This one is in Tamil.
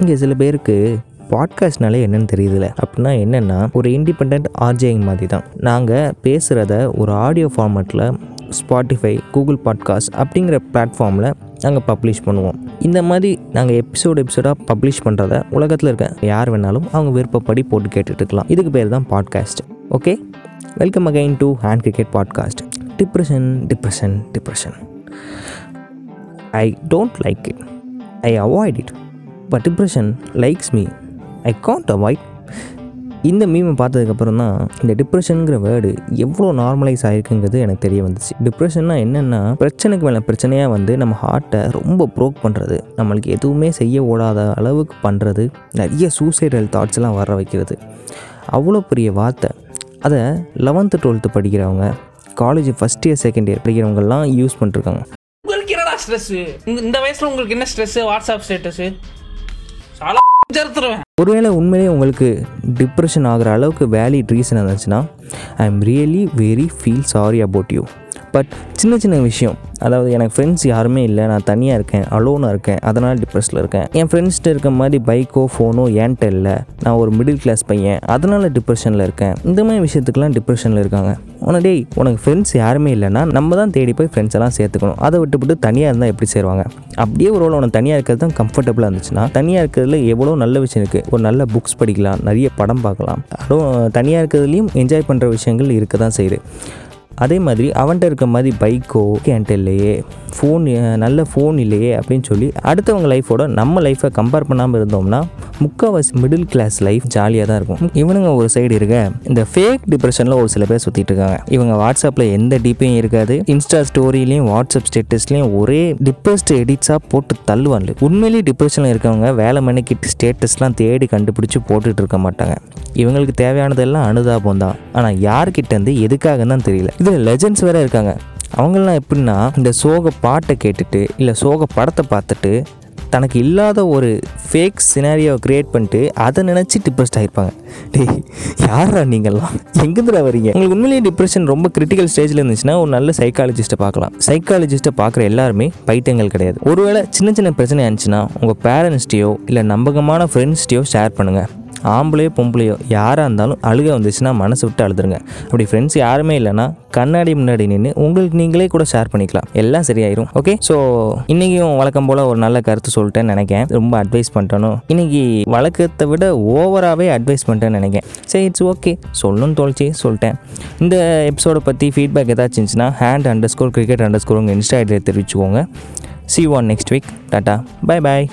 இங்கே சில பேருக்கு பாட்காஸ்ட்னாலே என்னன்னு தெரியுதுல. அப்படின்னா என்னென்னா ஒரு இண்டிபெண்ட் ஆர்ஜேங் மாதிரி தான் நாங்கள் பேசுகிறத ஒரு ஆடியோ ஃபார்மேட்டில் ஸ்பாட்டிஃபை கூகுள் பாட்காஸ்ட் அப்படிங்கிற பிளாட்ஃபார்மில் நாங்கள் பப்ளிஷ் பண்ணுவோம். இந்த மாதிரி நாங்கள் எபிசோடு எபிசோடாக பப்ளிஷ் பண்ணுறத உலகத்தில் இருக்க யார் வேணாலும் அவங்க விருப்பப்படி போட்டு கேட்டுட்ருக்கலாம் இதுக்கு பேர் தான் podcast okay welcome again to hand cricket podcast depression depression depression I don't like it I avoid it but depression likes me I can't avoid இந்த மீமை பார்த்ததுக்கப்புறம் தான் இந்த டிப்ரெஷனுங்கிற வேர்டு எவ்வளோ நார்மலைஸ் ஆகிருக்குங்கிறது எனக்கு தெரிய வந்துச்சு. டிப்ரெஷன்னா என்னென்னா பிரச்சனைக்கு மேலே பிரச்சனையாக வந்து நம்ம ஹார்ட்டை ரொம்ப ப்ரோக் பண்ணுறது நம்மளுக்கு எதுவுமே செய்ய ஓடாத அளவுக்கு பண்ணுறது நிறைய சூசைடல் தாட்ஸ்லாம் வர வைக்கிறது. அவ்வளோ பெரிய வார்த்தை. அதை லெவன்த்து டுவெல்த்து படிக்கிறவங்க college first year second year படிக்கிறவங்கலாம் use பண்ணிருக்காங்க. உங்களுக்கு என்னடா ஸ்ட்ரெஸ்ஸு இந்த வயசில் உங்களுக்கு என்ன ஸ்ட்ரெஸ்ஸு வாட்ஸ்அப் ஸ்டேட்டஸு ஒருவேளை உண்மையிலேயே உங்களுக்கு டிப்ரெஷன் ஆகிற அளவுக்கு வேலிட் ரீசன் இருந்துச்சுன்னா I am really very feel sorry about you but சின்ன சின்ன விஷயம். அதாவது எனக்கு ஃப்ரெண்ட்ஸ் யாருமே இல்லை. நான் தனியாக இருக்கேன். அலோனாக இருக்கேன். அதனால் டிப்ரெஷனில் இருக்கேன். என் ஃப்ரெண்ட்ஸ்கிட்ட இருக்க மாதிரி பைக்கோ ஃபோனோ ஏன்ட்ட இல்லை. நான் ஒரு மிடில் கிளாஸ் பையன். அதனால் டிப்ரெஷனில் இருக்கேன். இந்த மாதிரி விஷயத்துக்கெல்லாம் டிப்ரெஷனில் இருக்காங்க. உன டேய் உனக்கு ஃப்ரெண்ட்ஸ் யாருமே இல்லைன்னா நம்ம தான் தேடி போய் ஃப்ரெண்ட்ஸ் எல்லாம் சேர்த்துக்கணும். அதை விட்டுவிட்டு தனியாக இருந்தால் எப்படி சேருவாங்க? அப்படியே ஒரு உனக்கு தனியாக இருக்கிறது தான் கம்ஃபர்டபுளாக இருந்துச்சுன்னா தனியாக இருக்கிறதுல எவ்வளோ நல்ல விஷயம் இருக்குது ஒரு நல்ல புக்ஸ் படிக்கலாம். நிறைய படம் பார்க்கலாம். அதுவும் தனியாக இருக்கிறதுலையும் என்ஜாய் பண்ணுற விஷயங்கள் இருக்க தான் செய்யுது. அதே மாதிரி அவன்கிட்ட இருக்க மாதிரி பைக்கோ என்கிட்ட இல்லையே ஃபோன் நல்ல ஃபோன் இல்லையே அப்படின்னு சொல்லி அடுத்தவங்க லைஃபோட நம்ம லைஃப்பை கம்பேர் பண்ணாமல் இருந்தோம்னா முக்கால்வாசி மிடில் கிளாஸ் லைஃப் ஜாலியாக தான் இருக்கும். இவனுங்க ஒரு சைடு இருக்க இந்த ஃபேக் டிப்ரெஷனில் ஒரு சில பேர் சுற்றிட்டு இருக்காங்க. இவங்க வாட்ஸ்அப்பில் எந்த டிப்பையும் இருக்காது. இன்ஸ்டா ஸ்டோரிலையும் வாட்ஸ்அப் ஸ்டேட்டஸ்லையும் ஒரே டிப்ரெஸ்ட் எடிட்ஸாக போட்டு தள்ளுவாங்க உண்மையிலேயே டிப்ரெஷனில் இருக்கவங்க வேலை மணிக்கிட்டு ஸ்டேட்டஸ்லாம் தேடி கண்டுபிடிச்சி போட்டுட்டு இருக்க மாட்டாங்க. இவங்களுக்கு தேவையானதெல்லாம் அனுதாபம் தான். ஆனால் யார்கிட்டேருந்து எதுக்காகன்னு தான் தெரியல. இதில் லெஜண்ட்ஸ் வேறு இருக்காங்க. அவங்களாம் எப்படின்னா இந்த சோக பாட்டை கேட்டுட்டு இல்லை சோக படத்தை பார்த்துட்டு தனக்கு இல்லாத ஒரு ஃபேக் சினாரியோவை க்ரியேட் பண்ணிட்டு அதை நினச்சி டிப்ரெஸ்ட் ஆகிருப்பாங்க டே யாரா நீங்கள்லாம் எங்கேருந்துடா வரீங்க? உங்களுக்கு உண்மையிலேயே டிப்ரெஷன் ரொம்ப கிரிட்டிக்கல் ஸ்டேஜில் இருந்துச்சுன்னா ஒரு நல்ல சைக்காலஜிஸ்ட்டை பார்க்கலாம். சைக்காலஜிஸ்ட்டை பார்க்குற எல்லாருமே பைத்தியங்கள் கிடையாது. ஒருவேளை சின்ன சின்ன பிரச்சனை இருந்துச்சுன்னா உங்கள் பேரண்ட்ஸ்டையோ இல்லை நம்பகமான ஃப்ரெண்ட்ஸ்டையோ ஷேர் பண்ணுங்கள் ஆம்பளையோ பொம்பளையோ யாராக இருந்தாலும் அழுக வந்துச்சுன்னா மனசு விட்டு அழுதுருங்க. அப்படி ஃப்ரெண்ட்ஸ் யாருமே இல்லைன்னா கண்ணாடி முன்னாடி நின்று உங்களுக்கு நீங்களே கூட ஷேர் பண்ணிக்கலாம். எல்லாம் சரியாயிரும் ஓகே ஸோ இன்றைக்கும் வழக்கம் போல் ஒரு நல்ல கருத்து சொல்லிட்டேன்னு நினைக்கிறேன். ரொம்ப அட்வைஸ் பண்ணிட்டனும் இன்றைக்கி வழக்கத்தை விட ஓவராகவே அட்வைஸ் பண்ணிட்டேன்னு நினைக்கேன் சரி இட்ஸ் ஓகே சொல்லணும்னு தோல்ச்சி சொல்லிட்டேன். இந்த எபிசோடை பற்றி ஃபீட்பேக் ஏதாச்சும் இருந்துச்சுன்னா hand under score cricket under score உங்கள் இன்ஸ்டா ஐடியில் தெரிவிச்சுக்கோங்க see one next week tata bye bye